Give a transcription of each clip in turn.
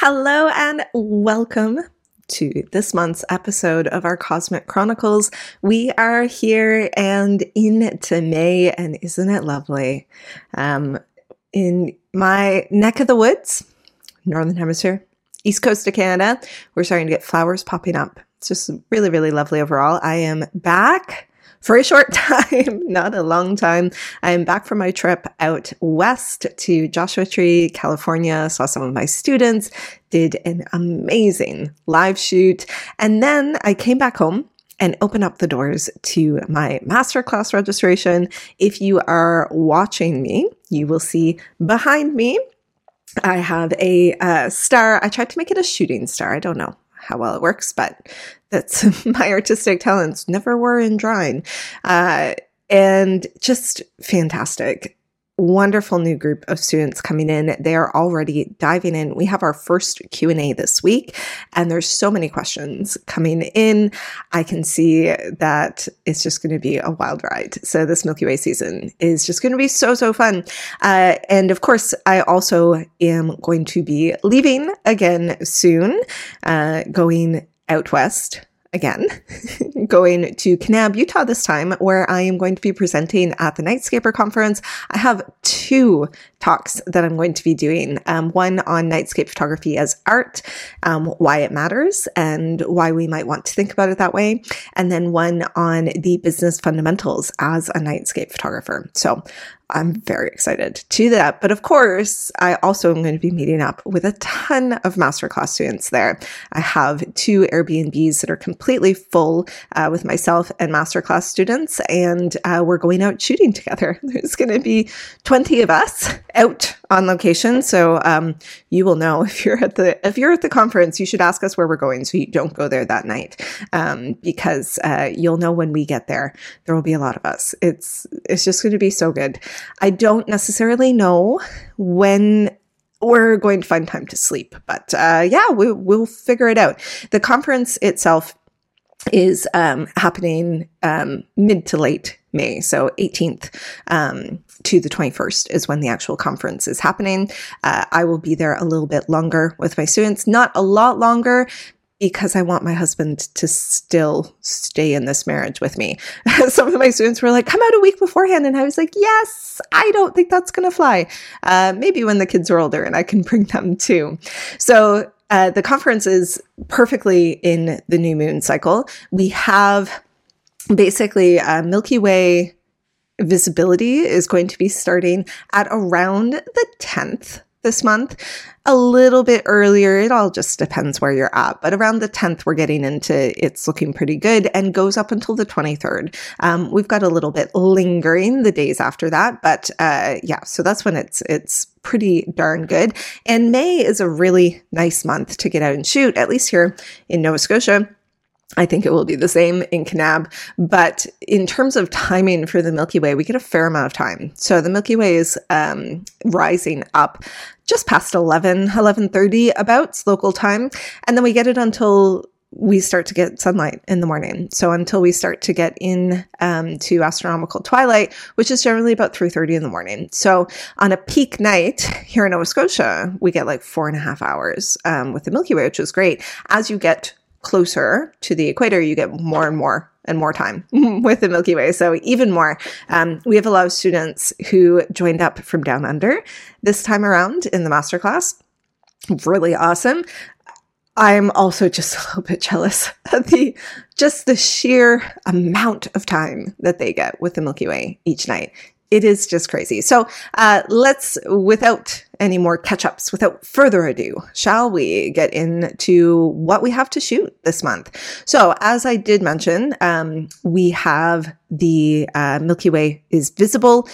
Hello and welcome to this month's episode of our Cosmic Chronicles. We are here and into May, and isn't it lovely? Um, in my neck of the woods, Northern Hemisphere, East Coast of Canada, we're starting to get flowers popping up. It's just really, really lovely overall. I am back for a short time, not a long time. I'm back from my trip out west to Joshua Tree, California. Saw some of my students, did an amazing live shoot. And then I came back home and open up the doors to my masterclass registration. If you are watching me, you will see behind me I have a uh, star. I tried to make it a shooting star. I don't know how well it works, but that's my artistic talents never were in drawing. Uh, and just fantastic wonderful new group of students coming in. They are already diving in. We have our first Q&A this week and there's so many questions coming in. I can see that it's just going to be a wild ride. So this Milky Way season is just going to be so, so fun. Uh, and of course, I also am going to be leaving again soon, uh, going out west again, going to Kanab, Utah this time, where I am going to be presenting at the Nightscaper conference. I have two talks that I'm going to be doing. Um, one on nightscape photography as art, um, why it matters and why we might want to think about it that way. And then one on the business fundamentals as a nightscape photographer. So I'm very excited to do that. But of course, I also am going to be meeting up with a ton of masterclass students there. I have two Airbnbs that are completely full uh, with myself and masterclass students, and uh, we're going out shooting together. There's going to be 20 of us out on location. So um, you will know if you're at the if you're at the conference, you should ask us where we're going so you don't go there that night um, because uh, you'll know when we get there. There will be a lot of us. It's it's just going to be so good. I don't necessarily know when we're going to find time to sleep, but uh, yeah, we, we'll figure it out. The conference itself is um, happening um, mid to late May. So 18th um, to the 21st is when the actual conference is happening. Uh, I will be there a little bit longer with my students, not a lot longer because I want my husband to still stay in this marriage with me. Some of my students were like, come out a week beforehand. And I was like, yes, I don't think that's going to fly. Uh, maybe when the kids are older and I can bring them too. So uh, the conference is perfectly in the new moon cycle. We have basically uh, Milky Way visibility is going to be starting at around the 10th this month. A little bit earlier, it all just depends where you're at, but around the 10th, we're getting into it's looking pretty good and goes up until the 23rd. Um, we've got a little bit lingering the days after that, but uh, yeah, so that's when it's it's pretty darn good. And May is a really nice month to get out and shoot, at least here in Nova Scotia. I think it will be the same in Kanab. But in terms of timing for the Milky Way, we get a fair amount of time. So the Milky Way is um, rising up just past 11, 11.30 about local time. And then we get it until we start to get sunlight in the morning. So until we start to get in um, to astronomical twilight, which is generally about 3.30 in the morning. So on a peak night here in Nova Scotia, we get like four and a half hours um, with the Milky Way, which is great. As you get closer to the equator, you get more and more and more time with the Milky Way. So even more. Um, we have a lot of students who joined up from down under this time around in the masterclass. Really awesome. I'm also just a little bit jealous of the just the sheer amount of time that they get with the Milky Way each night it is just crazy. So uh, let's, without any more catch ups, without further ado, shall we get into what we have to shoot this month? So, as I did mention, um, we have the uh, Milky Way is visible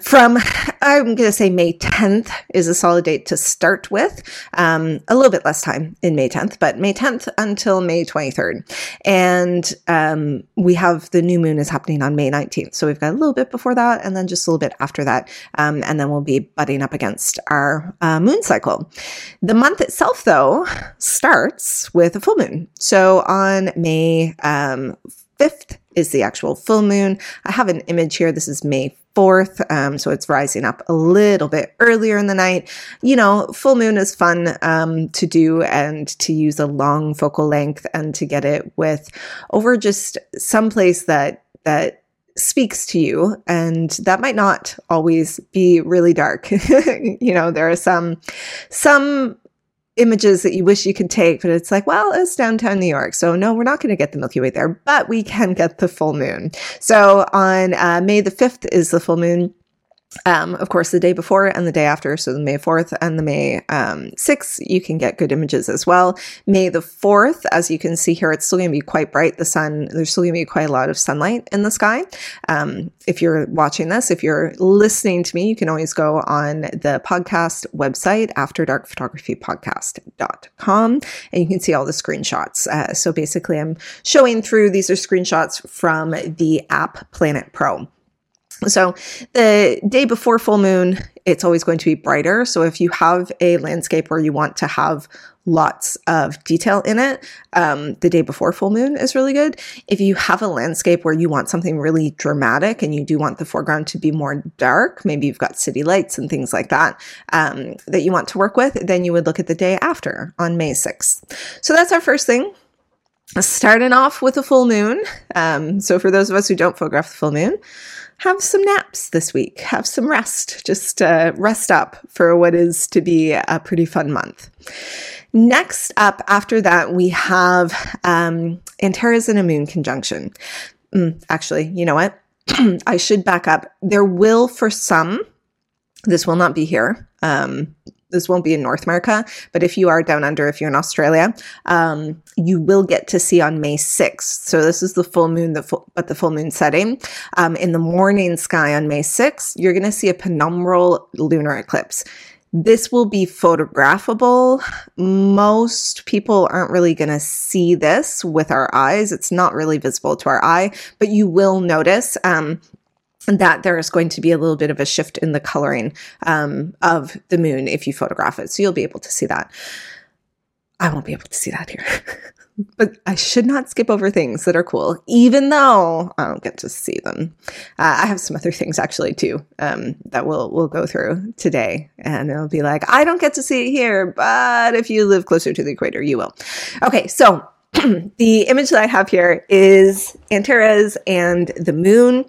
from I'm going to say May 10th is a solid date to start with. Um, a little bit less time in May 10th, but May 10th until May 23rd. And um, we have the new moon is happening on May 19th. So we've got a little bit before that and then just a little bit after that. Um, and then we'll be butting up against our uh, moon cycle. The month itself, though, starts with a full moon. So on May um, 5th is the actual full moon. I have an image here. This is May 4th. Um, so it's rising up a little bit earlier in the night. You know, full moon is fun um, to do and to use a long focal length and to get it with over just some place that, that speaks to you and that might not always be really dark you know there are some some images that you wish you could take, but it's like, well, it's downtown New York. So no, we're not going to get the Milky Way there, but we can get the full moon. So on uh, May the 5th is the full moon. Um, of course, the day before and the day after, so the May 4th and the May um, 6th, you can get good images as well. May the 4th, as you can see here, it's still going to be quite bright. The sun, there's still going to be quite a lot of sunlight in the sky. Um, if you're watching this, if you're listening to me, you can always go on the podcast website, After Dark Photography Podcast.com, and you can see all the screenshots. Uh, so basically, I'm showing through these are screenshots from the app Planit Pro. So the day before full moon, it's always going to be brighter. So if you have a landscape where you want to have lots of detail in it, um, the day before full moon is really good. If you have a landscape where you want something really dramatic and you do want the foreground to be more dark, maybe you've got city lights and things like that um, that you want to work with, then you would look at the day after on May 6th. So that's our first thing starting off with a full moon. Um, so for those of us who don't photograph the full moon, have some naps this week, have some rest, just uh, rest up for what is to be a pretty fun month. Next up, after that, we have um, Antares in a moon conjunction. Mm, actually, you know what? I should back up. There will, for some, this will not be here. Um, this won't be in North America, but if you are down under, if you're in Australia, um, you will get to see on May 6th. So this is the full moon, the full, but the full moon setting. Um, in the morning sky on May 6th, you're going to see a penumbral lunar eclipse. This will be photographable. Most people aren't really going to see this with our eyes. It's not really visible to our eye, but you will notice um, that there is going to be a little bit of a shift in the coloring um, of the moon if you photograph it. So you'll be able to see that. I won't be able to see that here. but I should not skip over things that are cool, even though I don't get to see them. Uh, I have some other things actually too um, that we'll we'll go through today, and it'll be like I don't get to see it here, but if you live closer to the equator, you will. Okay, so the image that I have here is Antares and the moon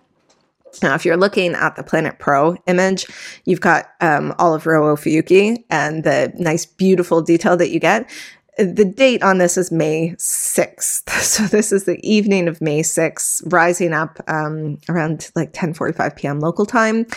now, if you're looking at the Planit Pro image, you've got um, all of Rho Ophiuchi and the nice, beautiful detail that you get. The date on this is May 6th. So this is the evening of May 6th, rising up um, around like 10.45 p.m. local time.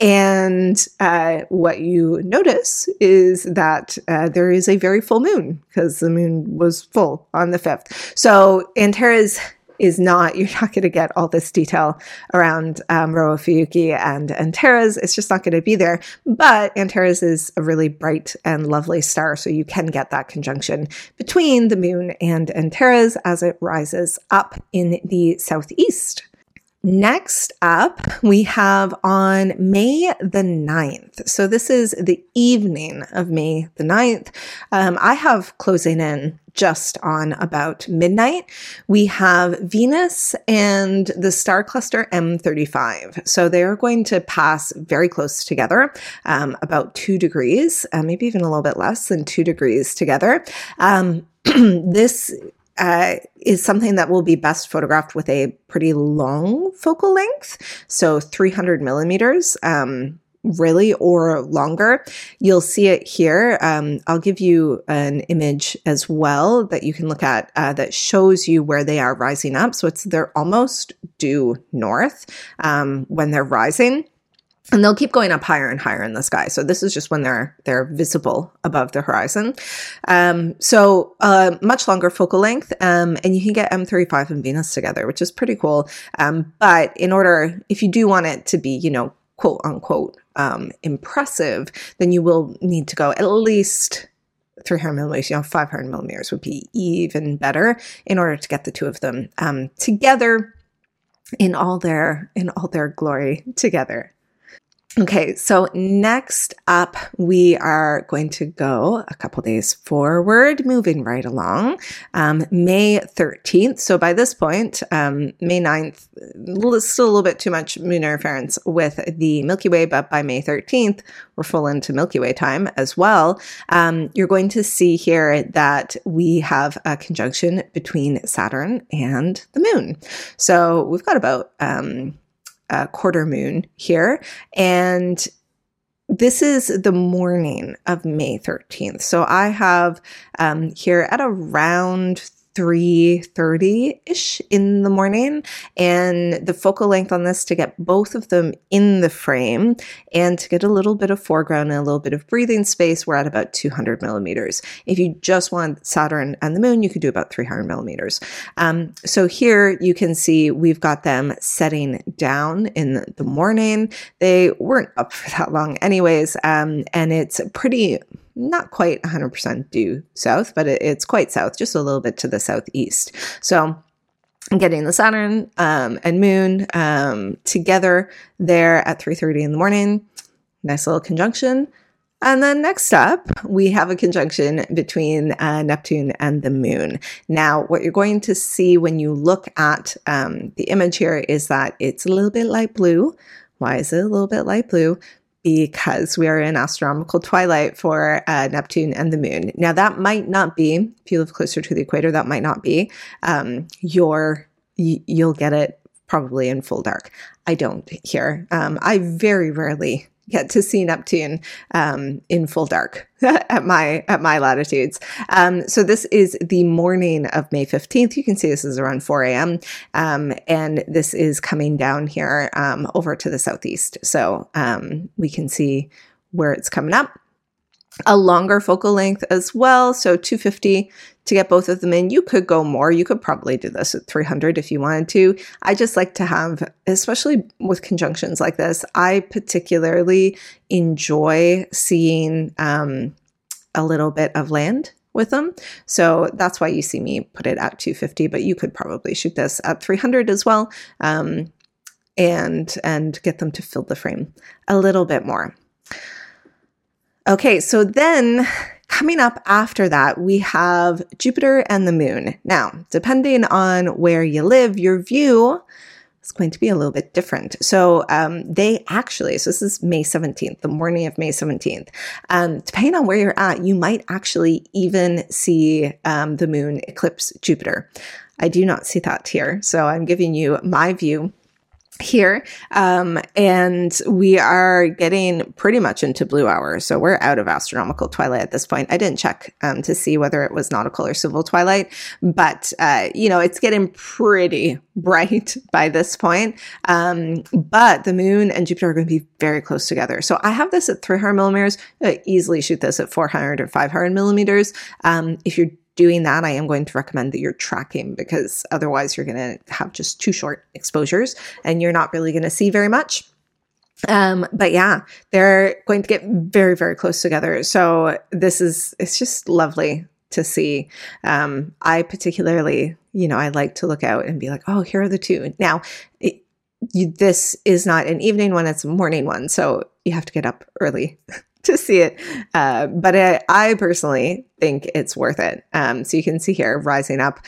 And uh, what you notice is that uh, there is a very full moon because the moon was full on the 5th. So Antares is not, you're not going to get all this detail around um, Ophiuchi and Antares. It's just not going to be there. But Antares is a really bright and lovely star, so you can get that conjunction between the moon and Antares as it rises up in the southeast. Next up, we have on May the 9th. So this is the evening of May the 9th. Um, I have closing in just on about midnight. We have Venus and the star cluster M35. So they're going to pass very close together, um, about two degrees, uh, maybe even a little bit less than two degrees together. Um, this uh, is something that will be best photographed with a pretty long focal length, so 300 millimeters. Um, really or longer. You'll see it here. Um, I'll give you an image as well that you can look at uh, that shows you where they are rising up. So it's they're almost due north um, when they're rising and they'll keep going up higher and higher in the sky. So this is just when they're they're visible above the horizon. Um, so uh, much longer focal length, um, and you can get M35 and Venus together, which is pretty cool. Um, but in order, if you do want it to be, you know, quote unquote um, impressive, then you will need to go at least 300 millimeters, you know, 500 millimeters would be even better in order to get the two of them um, together in all their in all their glory together. Okay, so next up, we are going to go a couple days forward, moving right along. Um, May 13th. So by this point, um, May 9th, still a little bit too much moon interference with the Milky Way, but by May 13th, we're full into Milky Way time as well. Um, you're going to see here that we have a conjunction between Saturn and the moon. So we've got about, um, uh, quarter moon here. And this is the morning of May 13th. So I have um, here at around 3.30ish in the morning and the focal length on this to get both of them in the frame and to get a little bit of foreground and a little bit of breathing space we're at about 200 millimeters. If you just want saturn and the moon you could do about 300 millimeters. Um, so here you can see we've got them setting down in the morning. They weren't up for that long anyways um, and it's pretty not quite 100% due south, but it, it's quite south, just a little bit to the southeast. So getting the Saturn um, and Moon um, together there at 3:30 in the morning. Nice little conjunction. And then next up, we have a conjunction between uh, Neptune and the moon. Now, what you're going to see when you look at um, the image here is that it's a little bit light blue. Why is it a little bit light blue? Because we are in astronomical twilight for uh, Neptune and the moon. Now, that might not be, if you live closer to the equator, that might not be um, your, y- you'll get it probably in full dark. I don't here. Um, I very rarely get to see Neptune um, in full dark at my at my latitudes. Um, so this is the morning of May fifteenth. You can see this is around four a.m. Um, and this is coming down here um, over to the southeast. So um, we can see where it's coming up a longer focal length as well. So 250 to get both of them in. You could go more. You could probably do this at 300 if you wanted to. I just like to have, especially with conjunctions like this, I particularly enjoy seeing um, a little bit of land with them. So that's why you see me put it at 250, but you could probably shoot this at 300 as well. Um, and and get them to fill the frame a little bit more. Okay, so then coming up after that, we have Jupiter and the moon. Now, depending on where you live, your view is going to be a little bit different. So um, they actually, so this is May 17th, the morning of May 17th. Um, depending on where you're at, you might actually even see um, the moon eclipse Jupiter. I do not see that here. So I'm giving you my view here. Um, and we are getting pretty much into blue hour. So we're out of astronomical twilight at this point. I didn't check um, to see whether it was nautical or civil twilight, but, uh, you know, it's getting pretty bright by this point. Um, but the moon and Jupiter are going to be very close together. So I have this at 300 millimeters. I easily shoot this at 400 or 500 millimeters. Um, if you're doing that, I am going to recommend that you're tracking because otherwise you're going to have just too short exposures and you're not really going to see very much. Um, but yeah, they're going to get very, very close together. So this is, it's just lovely to see. Um, I particularly, you know, I like to look out and be like, oh, here are the two. Now, it, you, this is not an evening one, it's a morning one. So you have to get up early to see it. Uh, but I, I, personally think it's worth it. Um, so you can see here rising up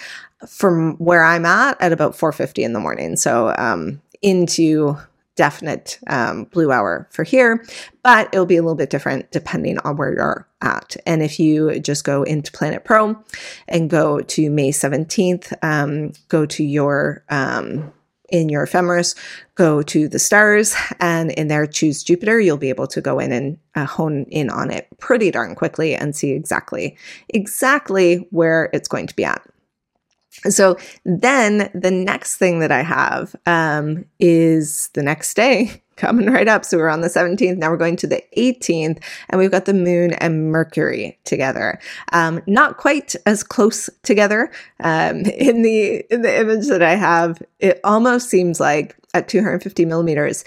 from where I'm at at about 4:50 in the morning. So um, into definite um, blue hour for here, but it'll be a little bit different depending on where you're at. And if you just go into Planit Pro and go to May 17th, um, go to your um, in your ephemeris, go to the stars and in there choose Jupiter. You'll be able to go in and uh, hone in on it pretty darn quickly and see exactly, exactly where it's going to be at. So then the next thing that I have um, is the next day coming right up. So we're on the 17th. Now we're going to the 18th, and we've got the moon and Mercury together. Um, not quite as close together. Um, in the in the image that I have, it almost seems like at 250 millimeters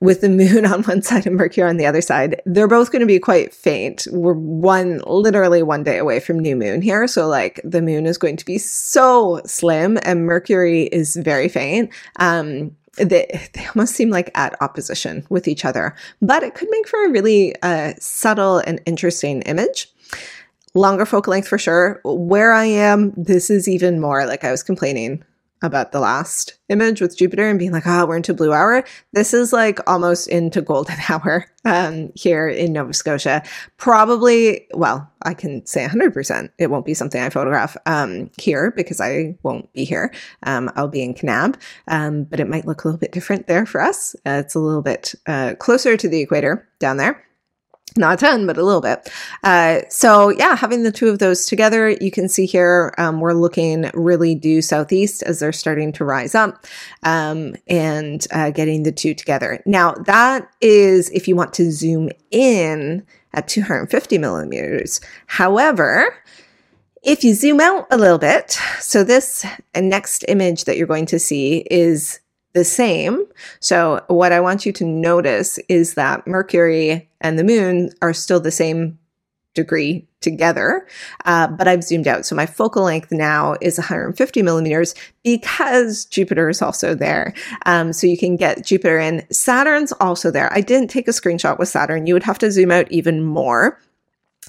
with the moon on one side and Mercury on the other side, they're both going to be quite faint. We're one, literally one day away from new moon here. So, like, the moon is going to be so slim and Mercury is very faint. Um, they, they almost seem like at opposition with each other, but it could make for a really uh, subtle and interesting image longer focal length for sure. Where I am, this is even more like I was complaining about the last image with Jupiter and being like, oh, we're into blue hour. This is like almost into golden hour um, here in Nova Scotia. Probably, well, I can say 100% it won't be something I photograph um, here because I won't be here. Um, I'll be in Kanab, um, but it might look a little bit different there for us. Uh, it's a little bit uh, closer to the equator down there not a ton, but a little bit. Uh, so yeah, having the two of those together, you can see here um, we're looking really due southeast as they're starting to rise up, um, and uh, getting the two together. Now that is if you want to zoom in at 250 millimeters. However, if you zoom out a little bit, so this next image that you're going to see is the same. So, what I want you to notice is that Mercury and the moon are still the same degree together, uh, but I've zoomed out. So, my focal length now is 150 millimeters because Jupiter is also there. Um, so, you can get Jupiter in. Saturn's also there. I didn't take a screenshot with Saturn. You would have to zoom out even more.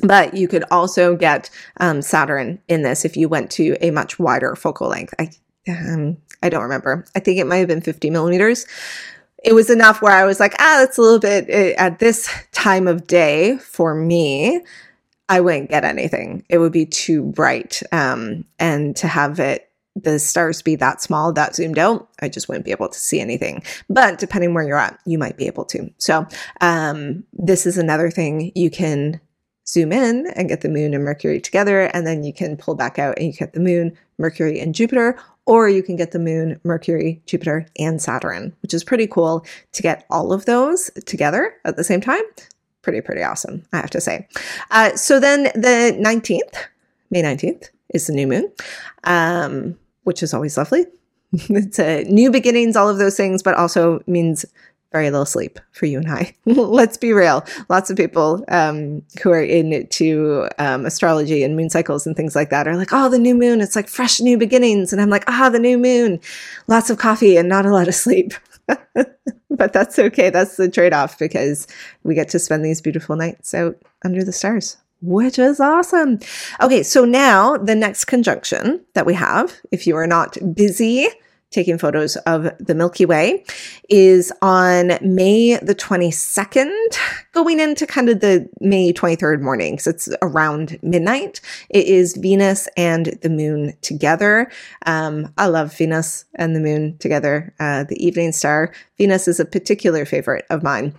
But you could also get um, Saturn in this if you went to a much wider focal length. I um, I don't remember. I think it might have been 50 millimeters. It was enough where I was like, ah, that's a little bit eh, at this time of day for me. I wouldn't get anything. It would be too bright. Um, and to have it, the stars be that small, that zoomed out, I just wouldn't be able to see anything. But depending where you're at, you might be able to. So, um, this is another thing you can zoom in and get the moon and Mercury together, and then you can pull back out and you get the moon, Mercury, and Jupiter, or you can get the moon, Mercury, Jupiter, and Saturn, which is pretty cool to get all of those together at the same time. Pretty, pretty awesome, I have to say. Uh, so then the 19th, May 19th, is the new moon, um, which is always lovely. it's a new beginnings, all of those things, but also means very little sleep for you and I. Let's be real. Lots of people um, who are into um, astrology and moon cycles and things like that are like, oh, the new moon, it's like fresh new beginnings. And I'm like, ah, the new moon, lots of coffee and not a lot of sleep. but that's okay. That's the trade off because we get to spend these beautiful nights out under the stars which is awesome. Okay, so now the next conjunction that we have, if you are not busy taking photos of the Milky Way is on May the 22nd, going into kind of the May 23rd morning. because it's around midnight. It is Venus and the moon together. Um, I love Venus and the moon together. Uh, the evening star. Venus is a particular favorite of mine.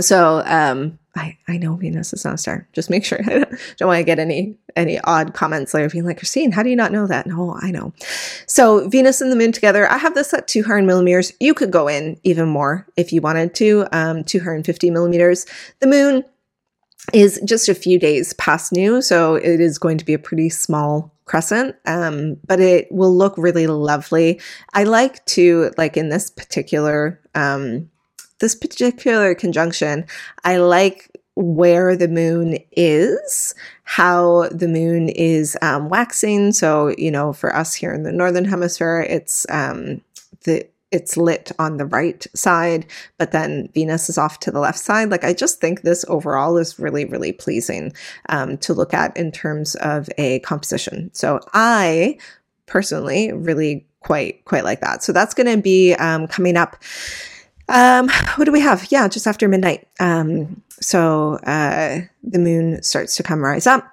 So, um, I, I know Venus is not a star. Just make sure. I don't, want to get any any odd comments later being like, Christine, how do you not know that? No, I know. So Venus and the moon together, I have this at 200 millimeters. You could go in even more if you wanted to, um, 250 millimeters. The moon is just a few days past new, so it is going to be a pretty small crescent, um, but it will look really lovely. I like to, like in this particular um, this particular conjunction, I like where the moon is, how the moon is um, waxing. So, you know, for us here in the northern hemisphere, it's um, the it's lit on the right side, but then Venus is off to the left side. Like, I just think this overall is really, really pleasing um, to look at in terms of a composition. So, I personally really quite quite like that. So that's going to be um, coming up um, what do we have? Yeah, just after midnight. Um, so uh, the moon starts to come rise up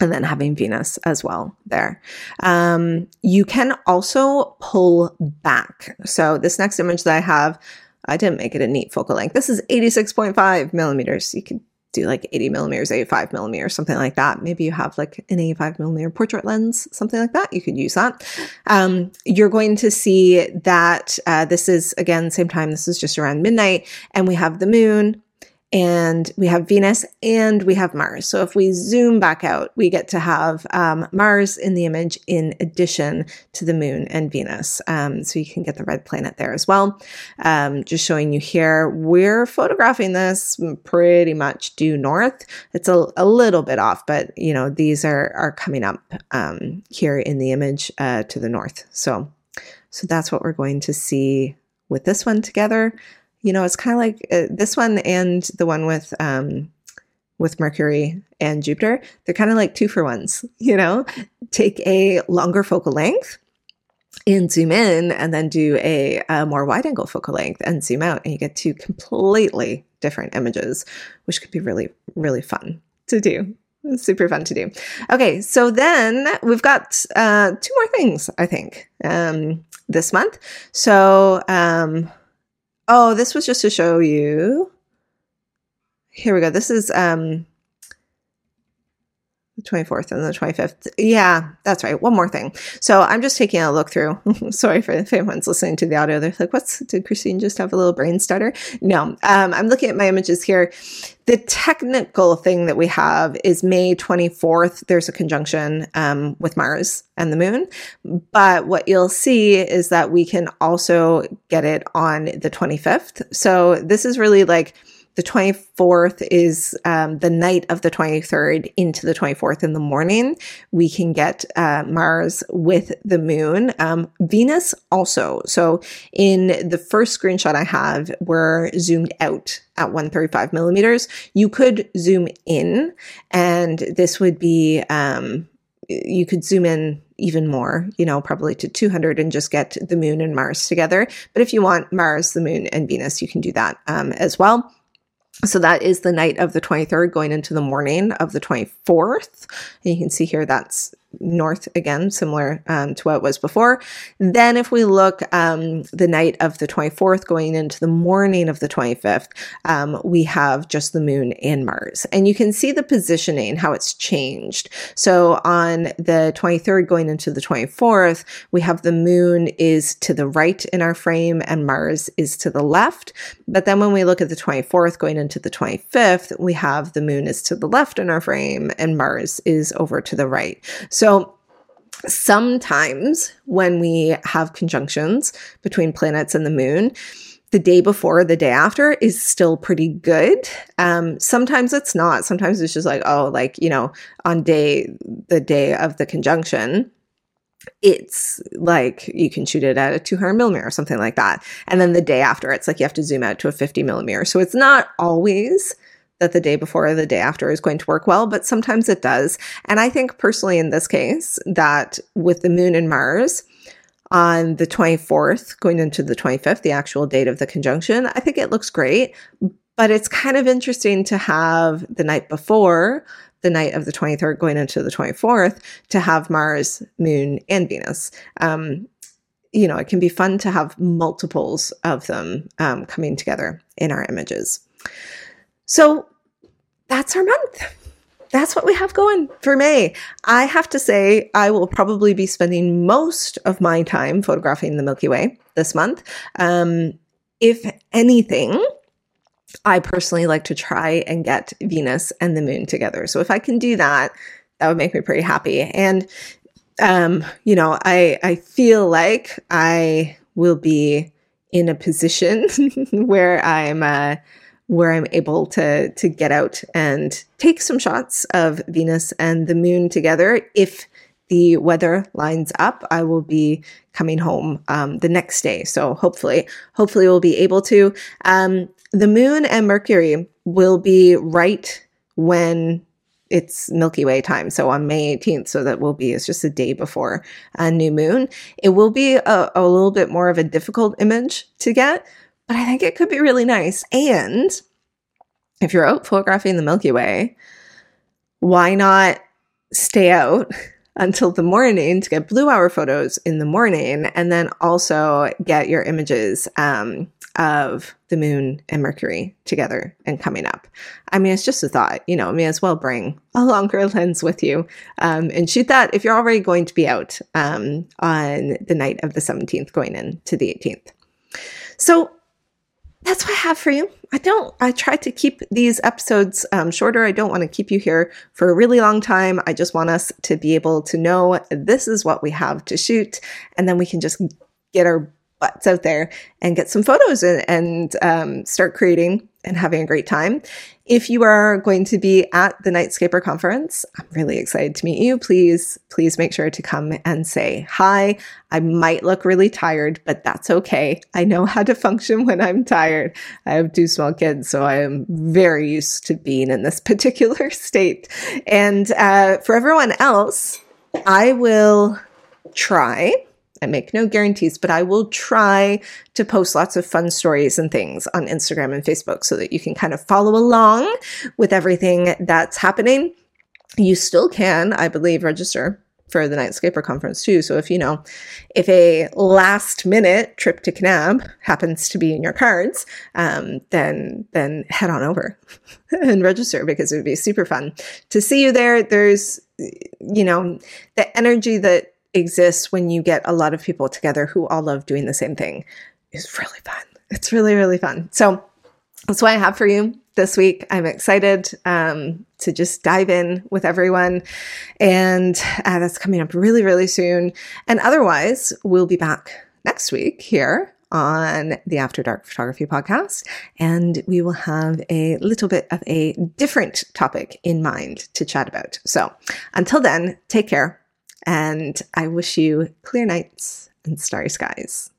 and then having Venus as well there. Um, you can also pull back. So this next image that I have, I didn't make it a neat focal length. This is 86.5 millimeters. You can do like 80 millimeters, 85 millimeters, something like that. Maybe you have like an 85 millimeter portrait lens, something like that. You could use that. Um, you're going to see that uh, this is again, same time. This is just around midnight and we have the moon and we have Venus and we have Mars. So if we zoom back out, we get to have um, Mars in the image in addition to the moon and Venus. Um, so you can get the red planet there as well. Um, just showing you here, we're photographing this pretty much due north. It's a, a little bit off, but you know, these are, are coming up um, here in the image uh, to the north. So, so that's what we're going to see with this one together, you know, it's kind of like uh, this one and the one with um, with Mercury and Jupiter. They're kind of like two for ones. You know, take a longer focal length and zoom in, and then do a, a more wide angle focal length and zoom out, and you get two completely different images, which could be really really fun to do super fun to do. Okay, so then we've got uh, two more things, I think, um, this month. So, um, oh, this was just to show you. Here we go. This is um, the 24th and the 25th. Yeah, that's right. One more thing. So I'm just taking a look through. Sorry for if anyone's listening to the audio. They're like, what's, did Christine just have a little brain stutter? No, um, I'm looking at my images here. The technical thing that we have is May 24th. There's a conjunction um, with Mars and the moon. But what you'll see is that we can also get it on the 25th. So this is really like, the 24th is um, the night of the 23rd into the 24th in the morning. We can get uh, Mars with the moon. Um, Venus also. So in the first screenshot I have, we're zoomed out at 135 millimeters. You could zoom in, and this would be, um, you could zoom in even more, you know, probably to 200 and just get the moon and Mars together. But if you want Mars, the moon, and Venus, you can do that um, as well. So that is the night of the 23rd going into the morning of the 24th. And you can see here that's north again, similar um, to what was before. Then, if we look um, the night of the 24th going into the morning of the 25th, um, we have just the moon and Mars. And you can see the positioning, how it's changed. So, on the 23rd going into the 24th, we have the moon is to the right in our frame and Mars is to the left. But then, when we look at the 24th going into the 25th, we have the moon is to the left in our frame and Mars is over to the right. So sometimes when we have conjunctions between planets and the moon, the day before, the day after is still pretty good. Um, sometimes it's not. Sometimes it's just like, oh, like, you know, on day, the day of the conjunction, it's like you can shoot it at a 200 millimeter or something like that. And then the day after, it's like you have to zoom out to a 50 millimeter. So it's not always that the day before or the day after is going to work well, but sometimes it does. And I think personally in this case that with the moon and Mars on the 24th, going into the 25th, the actual date of the conjunction, I think it looks great. But it's kind of interesting to have the night before, the night of the 23rd, going into the 24th, to have Mars, Moon, and Venus. Um, you know, it can be fun to have multiples of them um, coming together in our images. So that's our month. That's what we have going for May. I have to say, I will probably be spending most of my time photographing the Milky Way this month. Um, if anything, I personally like to try and get Venus and the moon together. So if I can do that, that would make me pretty happy. And um, you know, I I feel like I will be in a position where I'm uh, where I'm able to to get out and take some shots of Venus and the moon together. If the weather lines up, I will be coming home um, the next day. So hopefully, hopefully we'll be able to. Um, the moon and Mercury will be right when it's Milky Way time. So on May 18th, so that will be, it's just a day before a new moon. It will be a, a little bit more of a difficult image to get, but I think it could be really nice. And if you're out photographing the Milky Way, why not stay out until the morning to get blue hour photos in the morning and then also get your images um, of the moon and Mercury together and coming up. I mean, it's just a thought, you know, may as well bring a longer lens with you um, and shoot that if you're already going to be out um, on the night of the 17th going into the 18th. So that's what I have for you. I don't, I try to keep these episodes um, shorter. I don't want to keep you here for a really long time. I just want us to be able to know this is what we have to shoot, and then we can just get our butts out there and get some photos and, and um, start creating and having a great time. If you are going to be at the Nightscaper conference, I'm really excited to meet you. Please, please make sure to come and say hi. I might look really tired, but that's okay. I know how to function when I'm tired. I have two small kids, so I am very used to being in this particular state. And uh, for everyone else, I will try I make no guarantees, but I will try to post lots of fun stories and things on Instagram and Facebook so that you can kind of follow along with everything that's happening. You still can, I believe, register for the Nightscaper conference too. So if you know, if a last minute trip to Kanab happens to be in your cards, um, then then head on over and register because it would be super fun to see you there. There's you know the energy that exists when you get a lot of people together who all love doing the same thing is really fun. It's really, really fun. So that's what I have for you this week. I'm excited um, to just dive in with everyone. And uh, that's coming up really, really soon. And otherwise, we'll be back next week here on the After Dark Photography podcast. And we will have a little bit of a different topic in mind to chat about. So until then, take care and I wish you clear nights and starry skies.